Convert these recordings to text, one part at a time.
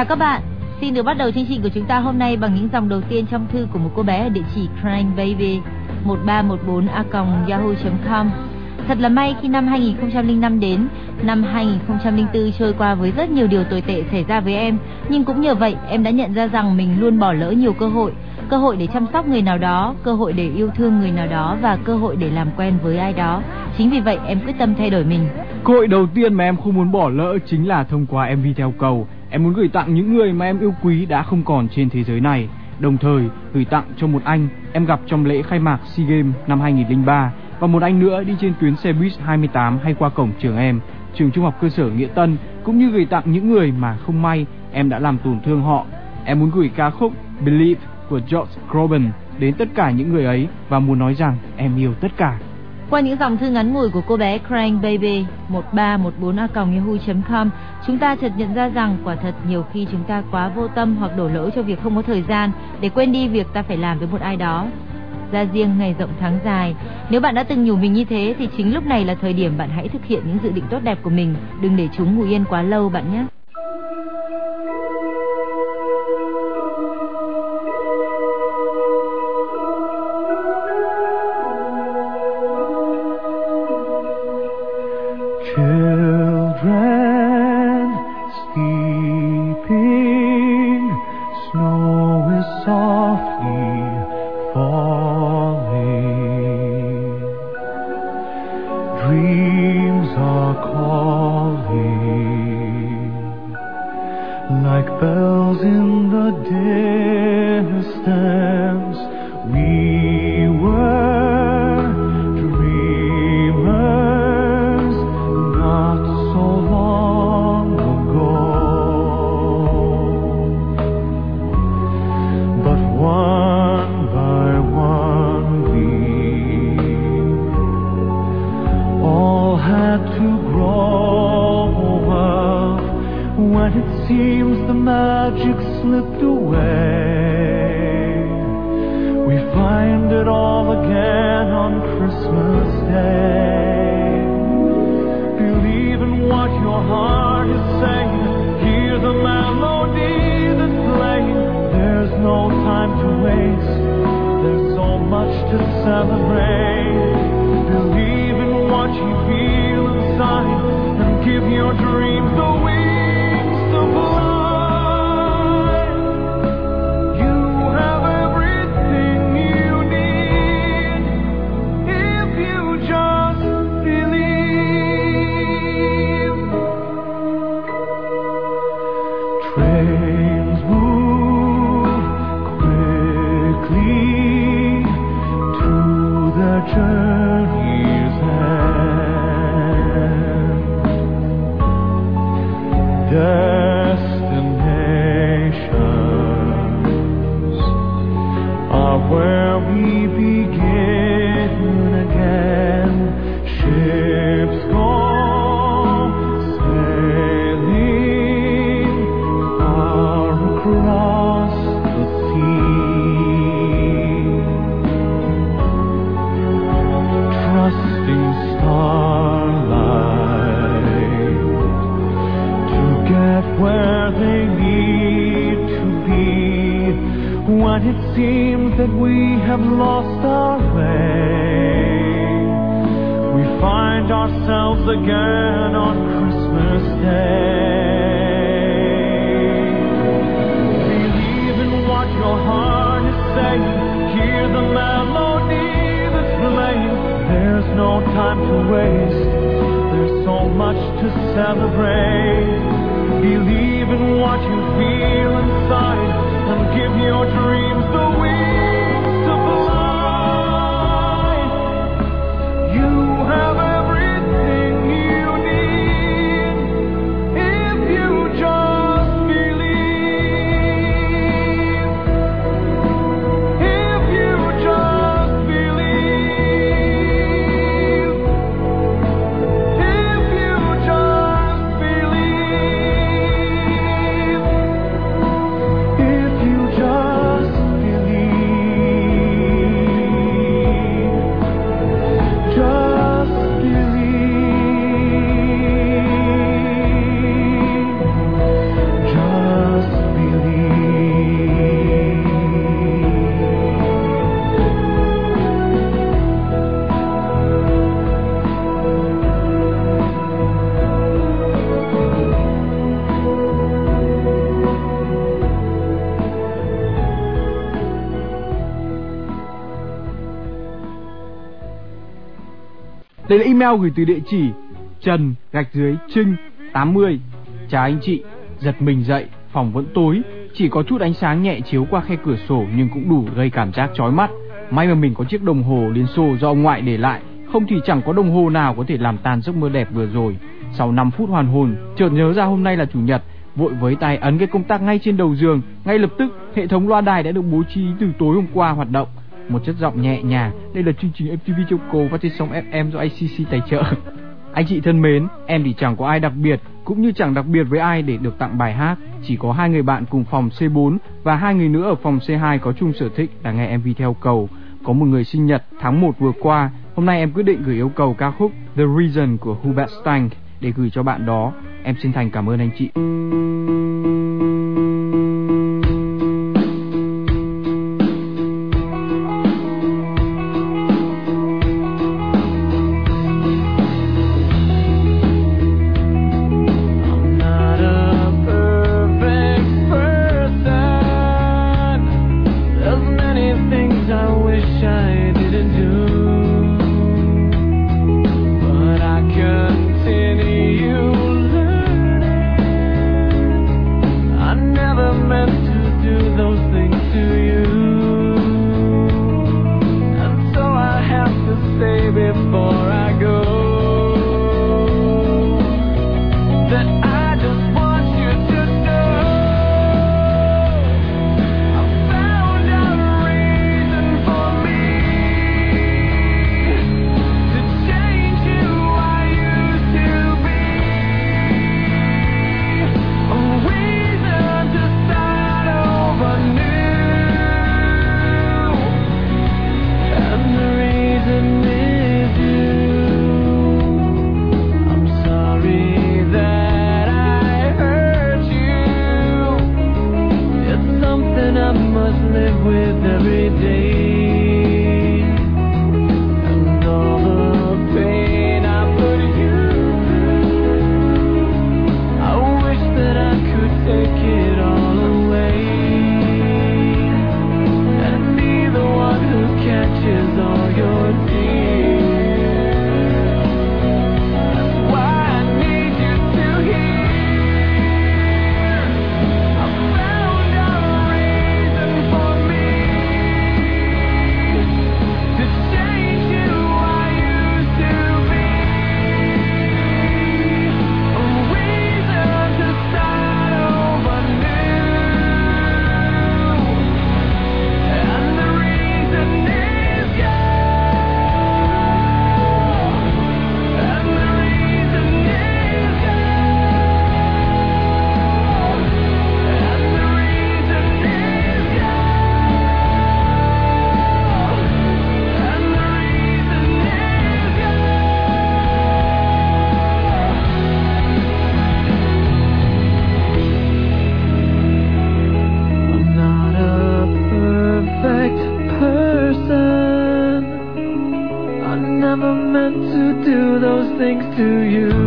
Chào các bạn, xin được bắt đầu chương trình của chúng ta hôm nay bằng những dòng đầu tiên trong thư của một cô bé ở địa chỉ cryingbaby 1314a.yahoo.com Thật là may khi năm 2005 đến, năm 2004 trôi qua với rất nhiều điều tồi tệ xảy ra với em, nhưng cũng nhờ vậy em đã nhận ra rằng mình luôn bỏ lỡ nhiều cơ hội, cơ hội để chăm sóc người nào đó, cơ hội để yêu thương người nào đó và cơ hội để làm quen với ai đó. Chính vì vậy em quyết tâm thay đổi mình. Cơ hội đầu tiên mà em không muốn bỏ lỡ chính là thông qua MV theo cầu. Em muốn gửi tặng những người mà em yêu quý đã không còn trên thế giới này. Đồng thời gửi tặng cho một anh em gặp trong lễ khai mạc SEA Games năm 2003 và một anh nữa đi trên tuyến xe buýt 28 hay qua cổng trường em, trường trung học cơ sở Nghĩa Tân cũng như gửi tặng những người mà không may em đã làm tổn thương họ. Em muốn gửi ca khúc Believe của George Groban đến tất cả những người ấy và muốn nói rằng em yêu tất cả. Qua những dòng thư ngắn ngủi của cô bé Crank Baby 1314a.yahoo.com, chúng ta chợt nhận ra rằng quả thật nhiều khi chúng ta quá vô tâm hoặc đổ lỗi cho việc không có thời gian để quên đi việc ta phải làm với một ai đó. Ra riêng ngày rộng tháng dài, nếu bạn đã từng nhủ mình như thế thì chính lúc này là thời điểm bạn hãy thực hiện những dự định tốt đẹp của mình, đừng để chúng ngủ yên quá lâu bạn nhé. 却。Là email gửi từ địa chỉ Trần gạch dưới Trinh 80. Chào anh chị, giật mình dậy, phòng vẫn tối, chỉ có chút ánh sáng nhẹ chiếu qua khe cửa sổ nhưng cũng đủ gây cảm giác chói mắt. May mà mình có chiếc đồng hồ Liên Xô do ông ngoại để lại, không thì chẳng có đồng hồ nào có thể làm tan giấc mơ đẹp vừa rồi. Sau 5 phút hoàn hồn, chợt nhớ ra hôm nay là chủ nhật, vội với tay ấn cái công tắc ngay trên đầu giường, ngay lập tức hệ thống loa đài đã được bố trí từ tối hôm qua hoạt động. Một chất giọng nhẹ nhàng, đây là chương trình MTV Châu Cô phát trên sóng FM do ICC tài trợ. Anh chị thân mến, em thì chẳng có ai đặc biệt, cũng như chẳng đặc biệt với ai để được tặng bài hát. Chỉ có hai người bạn cùng phòng C4 và hai người nữa ở phòng C2 có chung sở thích là nghe MV theo cầu. Có một người sinh nhật tháng 1 vừa qua, hôm nay em quyết định gửi yêu cầu ca khúc The Reason của Hubert Stank để gửi cho bạn đó. Em xin thành cảm ơn anh chị. running through you.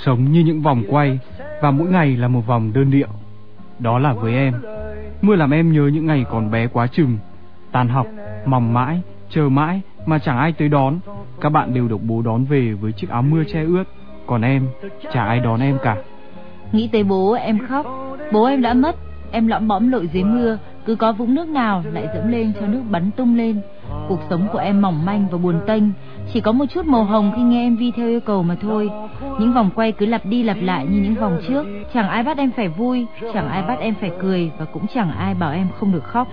Cuộc sống như những vòng quay và mỗi ngày là một vòng đơn điệu. đó là với em. Mưa làm em nhớ những ngày còn bé quá chừng, tan học, mong mãi, chờ mãi mà chẳng ai tới đón. Các bạn đều được bố đón về với chiếc áo mưa che ướt, còn em, chả ai đón em cả. Nghĩ tới bố em khóc, bố em đã mất, em lõm bõm lội dưới mưa, cứ có vũng nước nào lại dẫm lên cho nước bắn tung lên. Cuộc sống của em mỏng manh và buồn tênh, chỉ có một chút màu hồng khi nghe MV theo yêu cầu mà thôi. Những vòng quay cứ lặp đi lặp lại như những vòng trước, chẳng ai bắt em phải vui, chẳng ai bắt em phải cười và cũng chẳng ai bảo em không được khóc.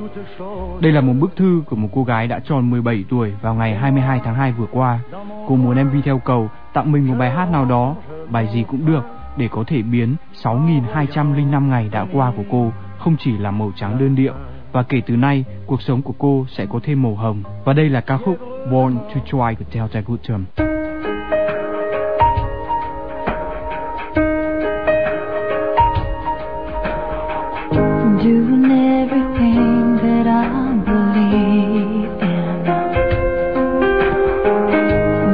Đây là một bức thư của một cô gái đã tròn 17 tuổi vào ngày 22 tháng 2 vừa qua. Cô muốn MV theo cầu tặng mình một bài hát nào đó, bài gì cũng được để có thể biến 6.205 ngày đã qua của cô không chỉ là màu trắng đơn điệu và kể từ nay, cuộc sống của cô sẽ có thêm màu hồng. Và đây là ca khúc Born to Try của Delta Goodrum. Doing everything that I believe in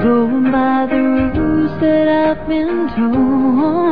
Going by the rules that I've been told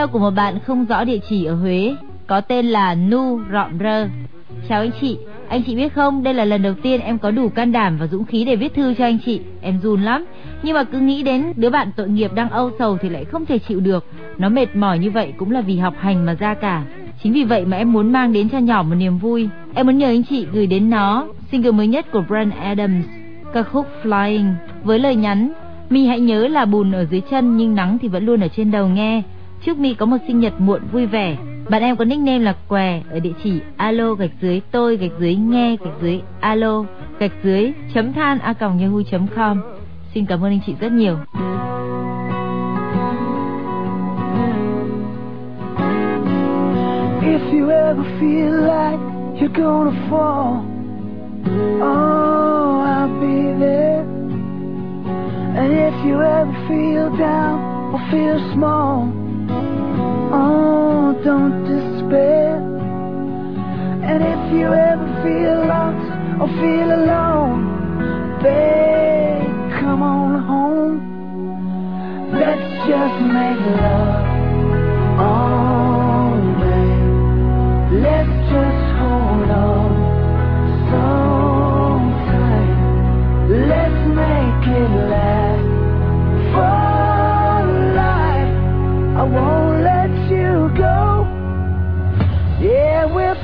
email của một bạn không rõ địa chỉ ở Huế, có tên là Nu Rọm Rơ. Chào anh chị, anh chị biết không, đây là lần đầu tiên em có đủ can đảm và dũng khí để viết thư cho anh chị. Em run lắm, nhưng mà cứ nghĩ đến đứa bạn tội nghiệp đang âu sầu thì lại không thể chịu được. Nó mệt mỏi như vậy cũng là vì học hành mà ra cả. Chính vì vậy mà em muốn mang đến cho nhỏ một niềm vui. Em muốn nhờ anh chị gửi đến nó single mới nhất của Brand Adams, ca khúc Flying, với lời nhắn Mi hãy nhớ là bùn ở dưới chân nhưng nắng thì vẫn luôn ở trên đầu nghe. Trước Mi có một sinh nhật muộn vui vẻ. Bạn em có nickname là què ở địa chỉ alo gạch dưới tôi gạch dưới nghe gạch dưới alo gạch dưới chấm than a còng yahoo.com. Xin cảm ơn anh chị rất nhiều. If you ever feel like you're gonna fall, oh, I'll be there. And if you ever feel down or feel small, oh, don't despair. And if you ever feel lost or feel alone, babe, come on home. Let's just make love. Oh, babe, let's just hold on so. Let's make it last for life. I won't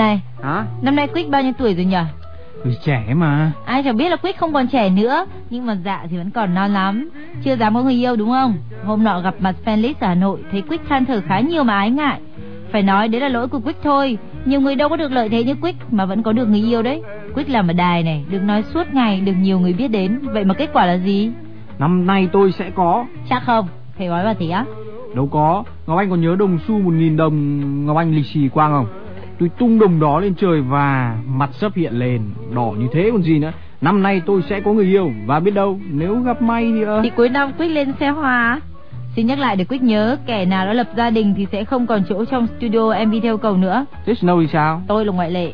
Này, Hả? năm nay Quick bao nhiêu tuổi rồi nhỉ? Ừ, trẻ mà. Ai chẳng biết là Quyết không còn trẻ nữa, nhưng mà dạ thì vẫn còn non lắm. Chưa dám có người yêu đúng không? Hôm nọ gặp mặt fanlist ở Hà Nội, thấy Quyết than thở khá nhiều mà ái ngại. Phải nói đấy là lỗi của Quyết thôi. Nhiều người đâu có được lợi thế như Quyết mà vẫn có được người yêu đấy. Quyết làm ở đài này, được nói suốt ngày, được nhiều người biết đến. Vậy mà kết quả là gì? Năm nay tôi sẽ có. Chắc không? Thầy nói bà tí á. Đâu có. Ngọc Anh còn nhớ đồng xu một nghìn đồng Ngọc Anh lì xì quang không? Tôi tung đồng đó lên trời và mặt sấp hiện lên, đỏ như thế còn gì nữa. Năm nay tôi sẽ có người yêu và biết đâu nếu gặp may thì ơ. Thì cuối năm Quyết lên xe hoa. Xin nhắc lại để Quyết nhớ, kẻ nào đã lập gia đình thì sẽ không còn chỗ trong studio MV theo cầu nữa. Thế Snow thì sao? Tôi là ngoại lệ.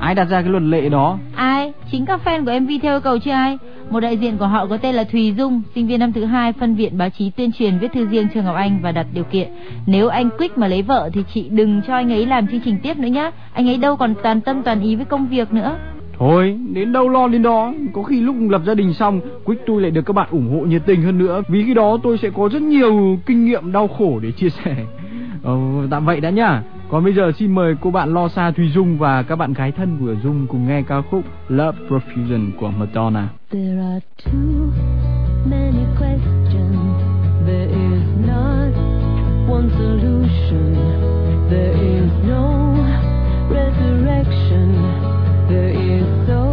Ai đặt ra cái luật lệ đó? Ai? Chính các fan của MV theo cầu chứ ai? Một đại diện của họ có tên là Thùy Dung, sinh viên năm thứ hai phân viện báo chí tuyên truyền viết thư riêng cho Ngọc Anh và đặt điều kiện nếu anh Quick mà lấy vợ thì chị đừng cho anh ấy làm chương trình tiếp nữa nhá. Anh ấy đâu còn toàn tâm toàn ý với công việc nữa. Thôi, đến đâu lo đến đó, có khi lúc lập gia đình xong, Quick tôi lại được các bạn ủng hộ nhiệt tình hơn nữa, vì khi đó tôi sẽ có rất nhiều kinh nghiệm đau khổ để chia sẻ. Ờ, tạm vậy đã nhá. Còn bây giờ xin mời cô bạn Lo Sa Thùy Dung và các bạn gái thân của Dung cùng nghe ca khúc Love Profusion của Madonna. There are too many questions. There is not one solution. There is no resurrection. There is so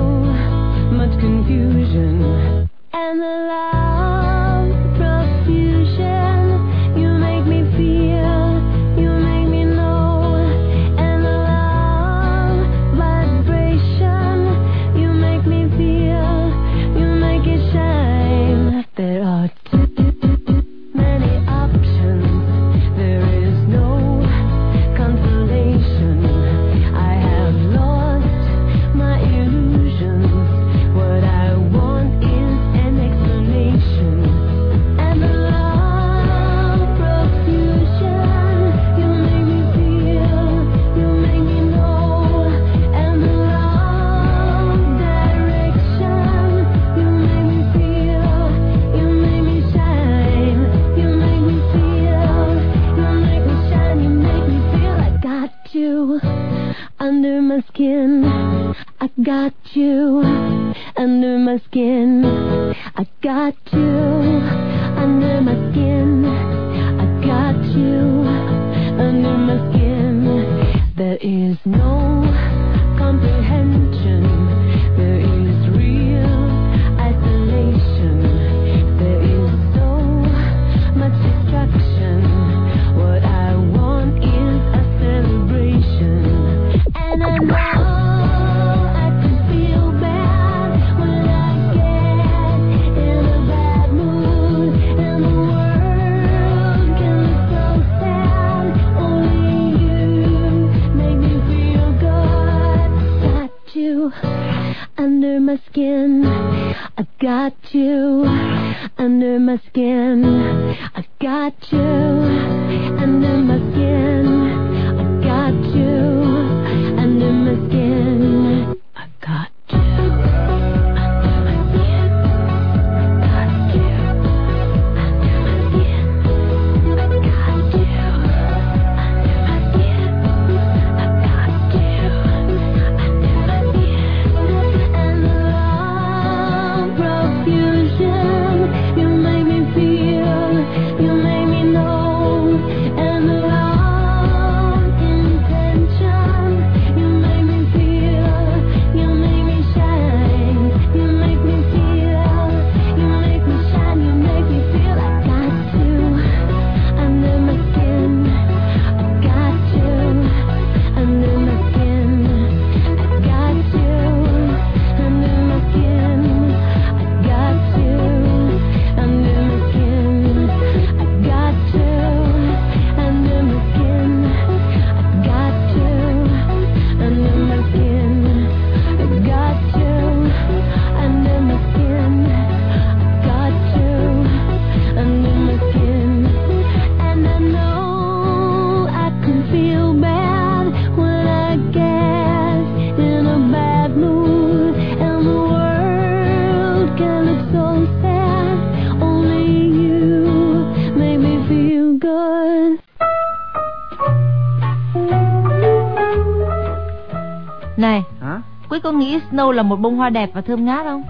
nghĩ Snow là một bông hoa đẹp và thơm ngát không?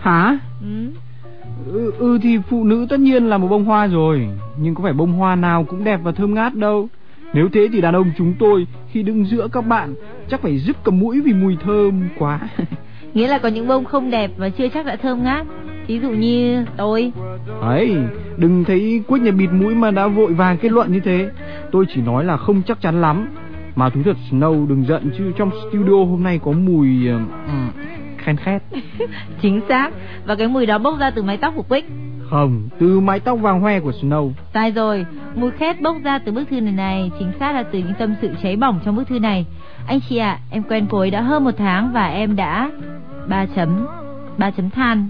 Hả? Ừ. Ừ, ừ thì phụ nữ tất nhiên là một bông hoa rồi Nhưng có phải bông hoa nào cũng đẹp và thơm ngát đâu Nếu thế thì đàn ông chúng tôi Khi đứng giữa các bạn Chắc phải rứt cả mũi vì mùi thơm quá Nghĩa là có những bông không đẹp và chưa chắc đã thơm ngát Ví dụ như tôi Ấy, đừng thấy Quyết nhà bịt mũi mà đã vội vàng kết luận như thế Tôi chỉ nói là không chắc chắn lắm Mà thú thật Snow đừng giận chứ trong studio hôm nay có mùi... Uh, khen khét. Chính xác. Và cái mùi đó bốc ra từ mái tóc của Quyết Không, từ mái tóc vàng hoe của Snow. Sai rồi, mùi khét bốc ra từ bức thư này này Chính xác là từ những tâm sự cháy bỏng trong bức thư này. Anh chị ạ, em quen cô ấy đã hơn một tháng và em đã... ba chấm, ba chấm than.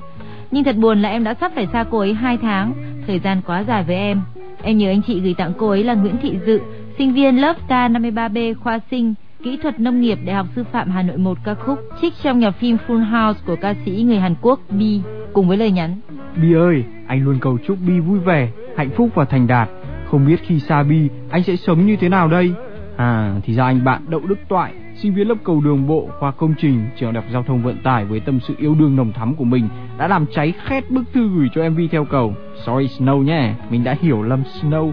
Nhưng thật buồn là em đã sắp phải xa cô ấy 2 tháng. Thời gian quá dài với em. Em nhớ anh chị gửi tặng cô ấy là Nguyễn Thị Dự Sinh viên lớp K53B khoa sinh Kỹ thuật nông nghiệp Đại học Sư phạm Hà Nội 1 ca khúc trích trong nhạc phim Full House của ca sĩ người Hàn Quốc Bi cùng với lời nhắn Bi ơi, anh luôn cầu chúc Bi vui vẻ, hạnh phúc và thành đạt. Không biết khi xa Bi, anh sẽ sống như thế nào đây? À, thì ra anh bạn Đậu Đức Toại, sinh viên lớp cầu đường bộ khoa công trình trường đại học giao thông vận tải với tâm sự yêu đương nồng thắm của mình đã làm cháy khét bức thư gửi cho MV theo cầu. Sorry Snow nhé, mình đã hiểu lầm Snow.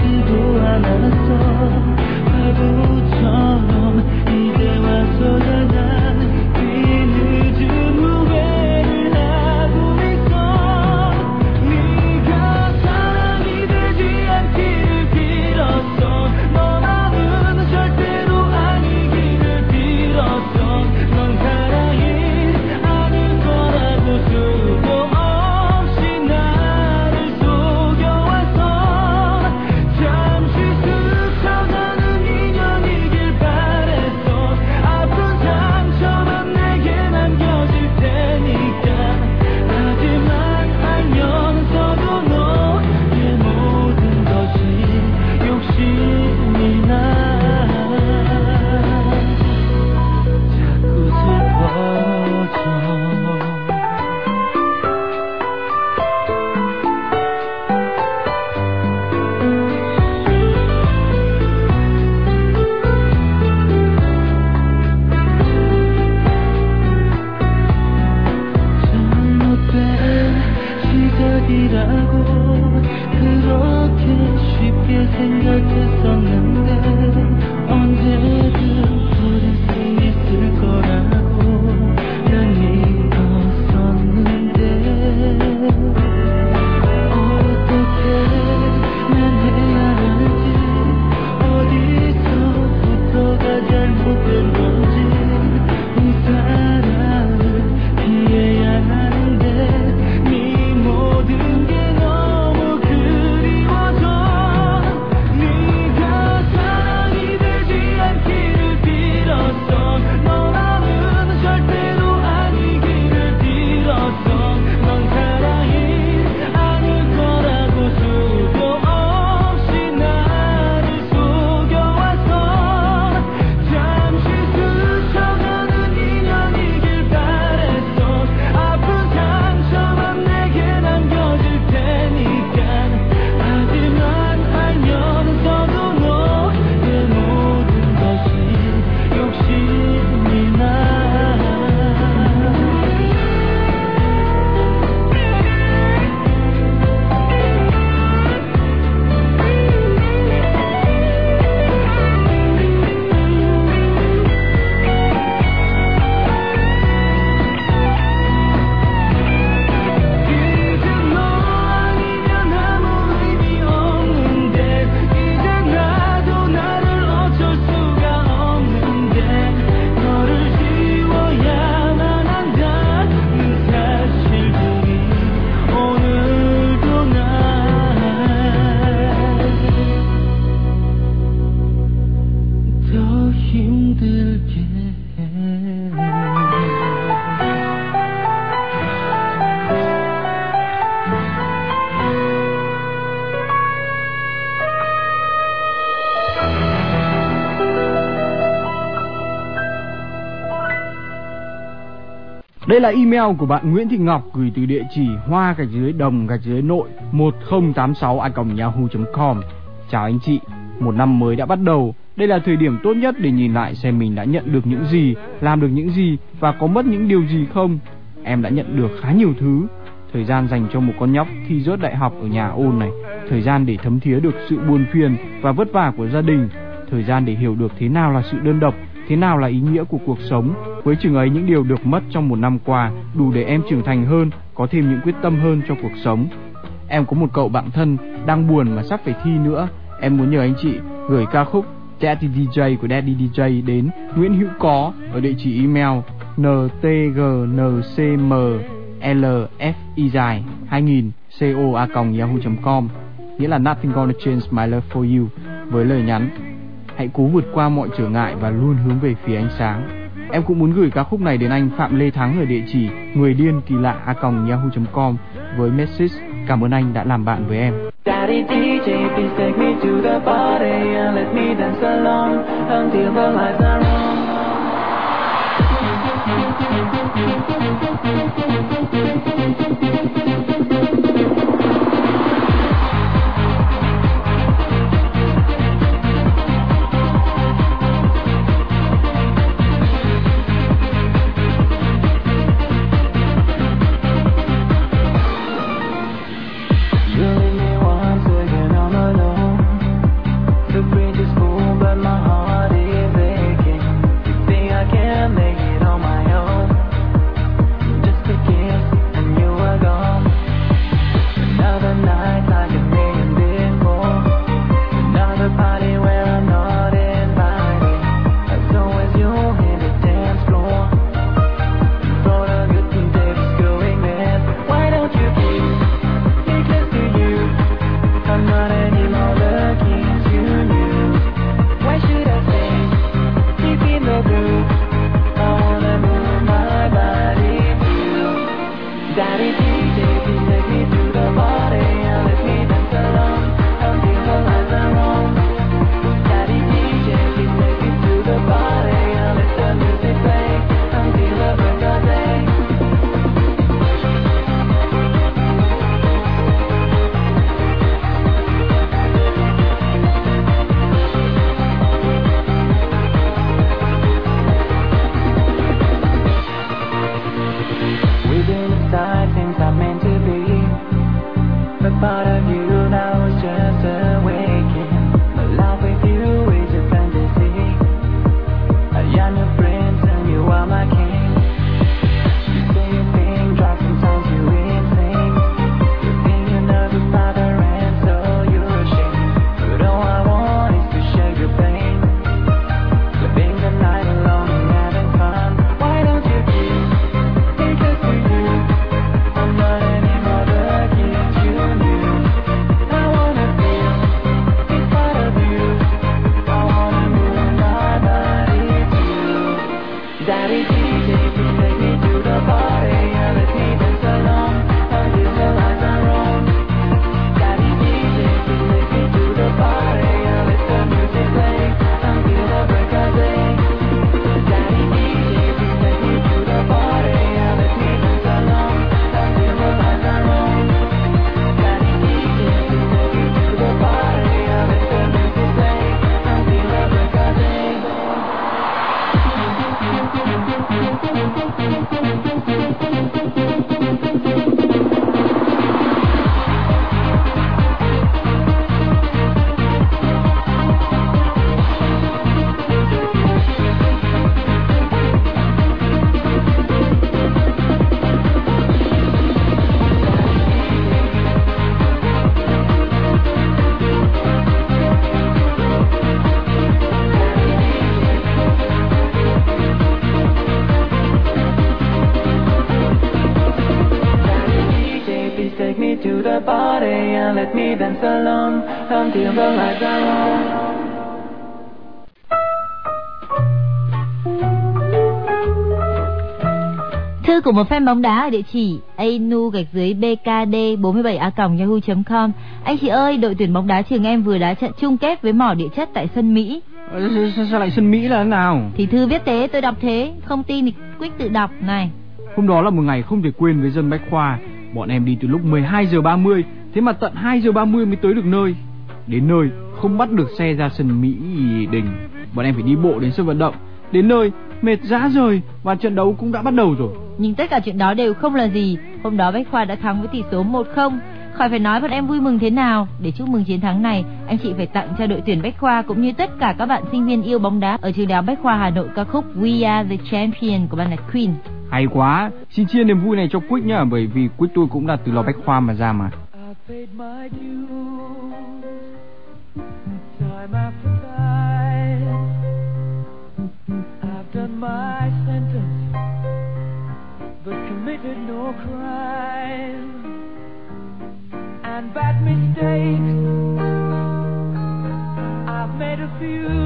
지도 안 알았어. 바보처럼 이제 와서 là email của bạn Nguyễn Thị Ngọc gửi từ địa chỉ hoa gạch dưới đồng gạch dưới nội 1086 a yahoo.com. Chào anh chị, một năm mới đã bắt đầu. Đây là thời điểm tốt nhất để nhìn lại xem mình đã nhận được những gì, làm được những gì và có mất những điều gì không. Em đã nhận được khá nhiều thứ. Thời gian dành cho một con nhóc thi rớt đại học ở nhà ôn này, thời gian để thấm thía được sự buồn phiền và vất vả của gia đình, thời gian để hiểu được thế nào là sự đơn độc, thế nào là ý nghĩa của cuộc sống. Với chừng ấy những điều được mất trong một năm qua đủ để em trưởng thành hơn, có thêm những quyết tâm hơn cho cuộc sống. Em có một cậu bạn thân đang buồn mà sắp phải thi nữa. Em muốn nhờ anh chị gửi ca khúc Daddy DJ của Daddy DJ đến Nguyễn Hữu Có ở địa chỉ email ntgncmlfi dài 2000 coa yahoo.com nghĩa là nothing gonna change my love for you với lời nhắn hãy cố vượt qua mọi trở ngại và luôn hướng về phía ánh sáng em cũng muốn gửi ca khúc này đến anh Phạm Lê Thắng ở địa chỉ người điên kỳ lạ a yahoo.com với message cảm ơn anh đã làm bạn với em Daddy DJ, please take me to the party and let me dance along until the lights are on. You fan bóng đá ở địa chỉ anu gạch dưới bkd 47 a yahoo.com. Anh chị ơi, đội tuyển bóng đá trường em vừa đá trận chung kết với mỏ địa chất tại sân Mỹ. Sao, sao lại sân Mỹ là thế nào Thì thư viết thế, tôi đọc thế, không tin thì Quick tự đọc này. Hôm đó là một ngày không thể quên với dân Bách Khoa. Bọn em đi từ lúc 12 giờ 30, thế mà tận 2 giờ 30 mới tới được nơi. Đến nơi không bắt được xe ra sân Mỹ Đình. Bọn em phải đi bộ đến sân vận động. Đến nơi mệt rã rời và trận đấu cũng đã bắt đầu rồi. Nhưng tất cả chuyện đó đều không là gì. Hôm đó Bách Khoa đã thắng với tỷ số 1-0. Khỏi phải nói bọn em vui mừng thế nào. Để chúc mừng chiến thắng này, anh chị phải tặng cho đội tuyển Bách Khoa cũng như tất cả các bạn sinh viên yêu bóng đá ở trường đại học Bách Khoa Hà Nội ca khúc We Are the Champion của ban nhạc Queen. Hay quá, xin chia niềm vui này cho Quick nhá, bởi vì Quick tôi cũng là từ lò Bách Khoa mà ra mà. My sentence, but committed no crime. And bad mistakes, I've made a few.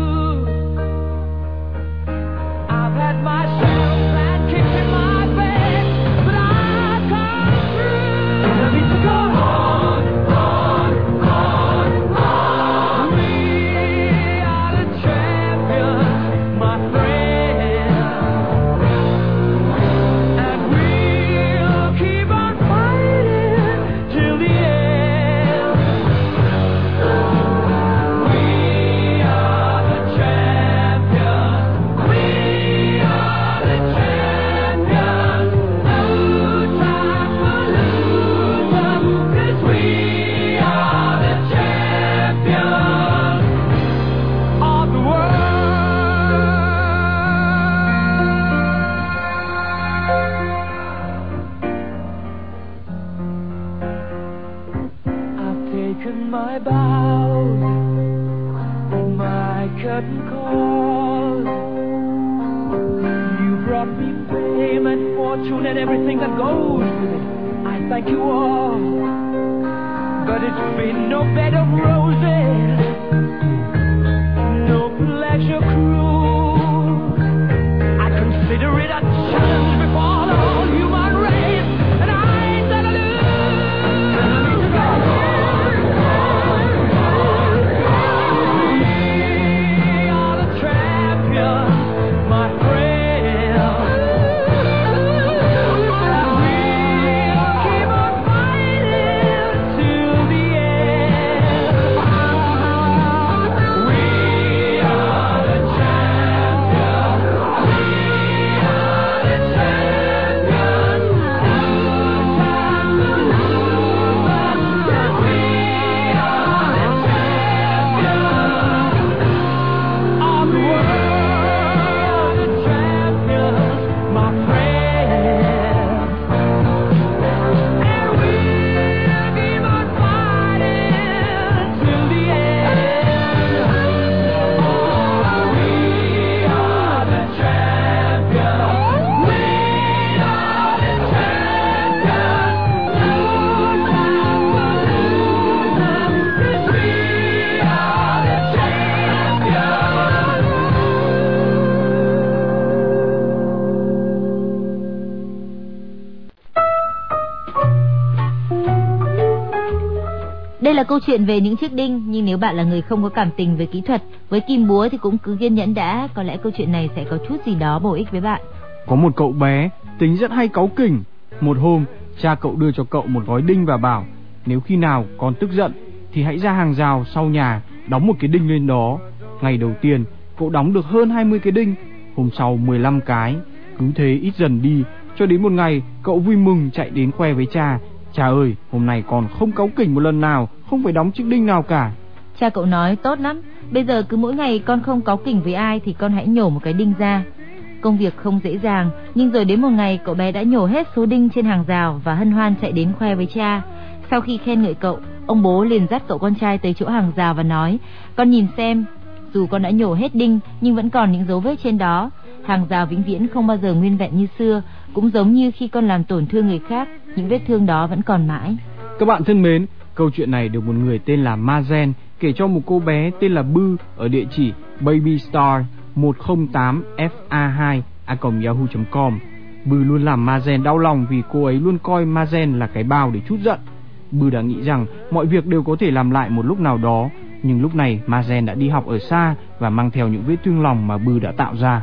Taken my bows my curtain call. You brought me fame and fortune and everything that goes with it. I thank you all, but it's been no bed of roses, no pleasure cruise. I consider it a là câu chuyện về những chiếc đinh, nhưng nếu bạn là người không có cảm tình về kỹ thuật, với kim búa thì cũng cứ kiên nhẫn đã, có lẽ câu chuyện này sẽ có chút gì đó bổ ích với bạn. Có một cậu bé tính rất hay cáu kỉnh. Một hôm, cha cậu đưa cho cậu một gói đinh và bảo nếu khi nào con tức giận thì hãy ra hàng rào sau nhà đóng một cái đinh lên đó. Ngày đầu tiên, cậu đóng được hơn 20 cái đinh, hôm sau 15 cái. Cứ thế ít dần đi, cho đến một ngày cậu vui mừng chạy đến khoe với cha. Cha ơi, hôm nay còn không cáu kỉnh một lần nào, không phải đóng chiếc đinh nào cả. Cha cậu nói tốt lắm, bây giờ cứ mỗi ngày con không cáu kỉnh với ai thì con hãy nhổ một cái đinh ra. Công việc không dễ dàng, nhưng rồi đến một ngày cậu bé đã nhổ hết số đinh trên hàng rào và hân hoan chạy đến khoe với cha. Sau khi khen ngợi cậu, ông bố liền dắt cậu con trai tới chỗ hàng rào và nói, con nhìn xem, dù con đã nhổ hết đinh nhưng vẫn còn những dấu vết trên đó. Hàng rào vĩnh viễn không bao giờ nguyên vẹn như xưa, cũng giống như khi con làm tổn thương người khác, những vết thương đó vẫn còn mãi. Các bạn thân mến, câu chuyện này được một người tên là Mazen kể cho một cô bé tên là Bư ở địa chỉ babystar 108fa2 yahoo.com. Bư luôn làm Mazen đau lòng vì cô ấy luôn coi Mazen là cái bao để chút giận. Bư đã nghĩ rằng mọi việc đều có thể làm lại một lúc nào đó, nhưng lúc này Mazen đã đi học ở xa và mang theo những vết thương lòng mà Bư đã tạo ra.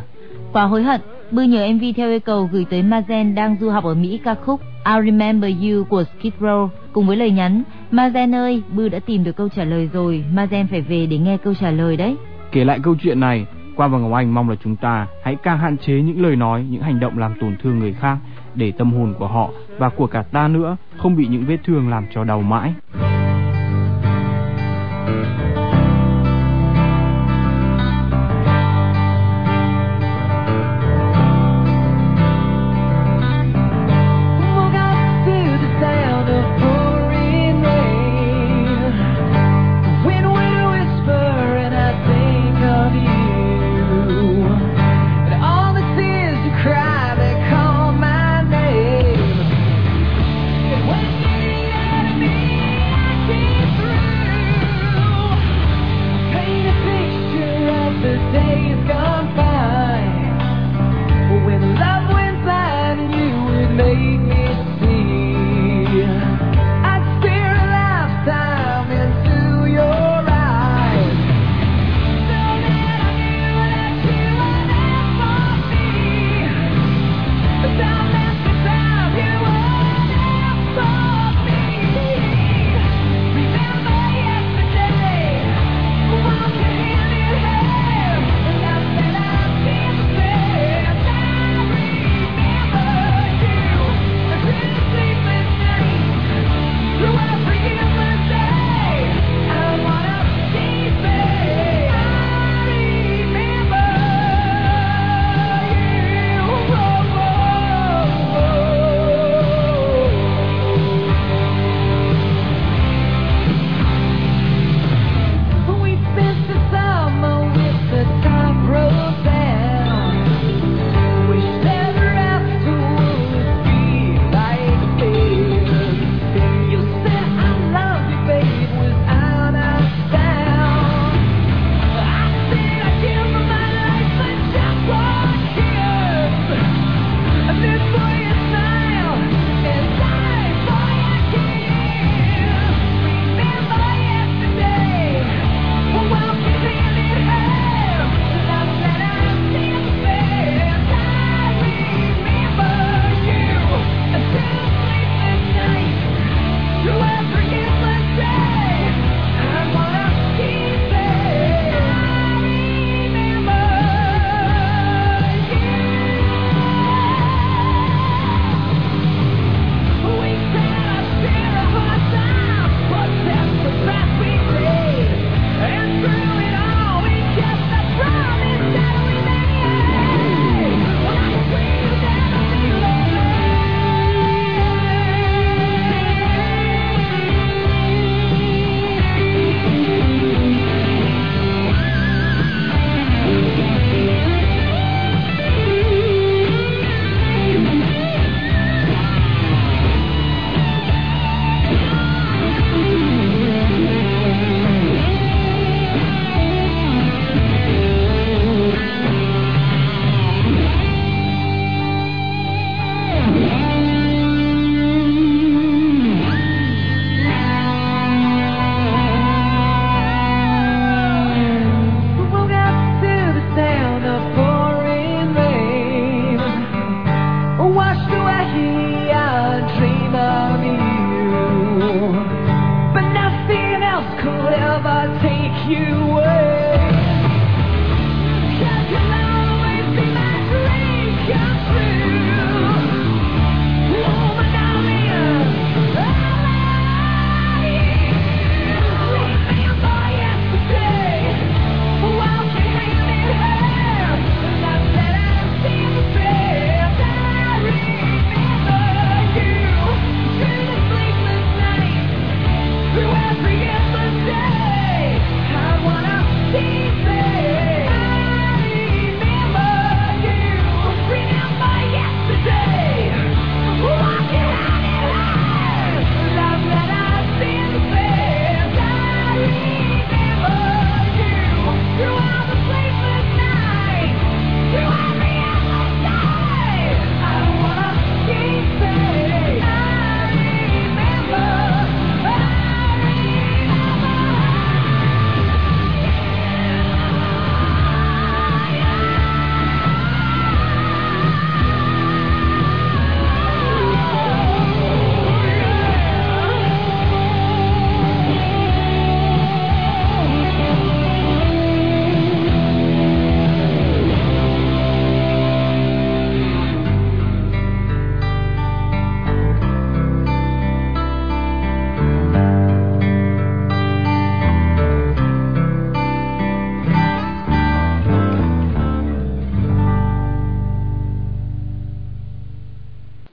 Quá hối hận, Bư nhờ MV theo yêu cầu gửi tới Mazen đang du học ở Mỹ ca khúc I Remember You của Skid Row cùng với lời nhắn Mazen ơi, Bư đã tìm được câu trả lời rồi, Mazen phải về để nghe câu trả lời đấy. Kể lại câu chuyện này, Quang và Ngọc Anh mong là chúng ta hãy càng hạn chế những lời nói, những hành động làm tổn thương người khác để tâm hồn của họ và của cả ta nữa không bị những vết thương làm cho đau mãi.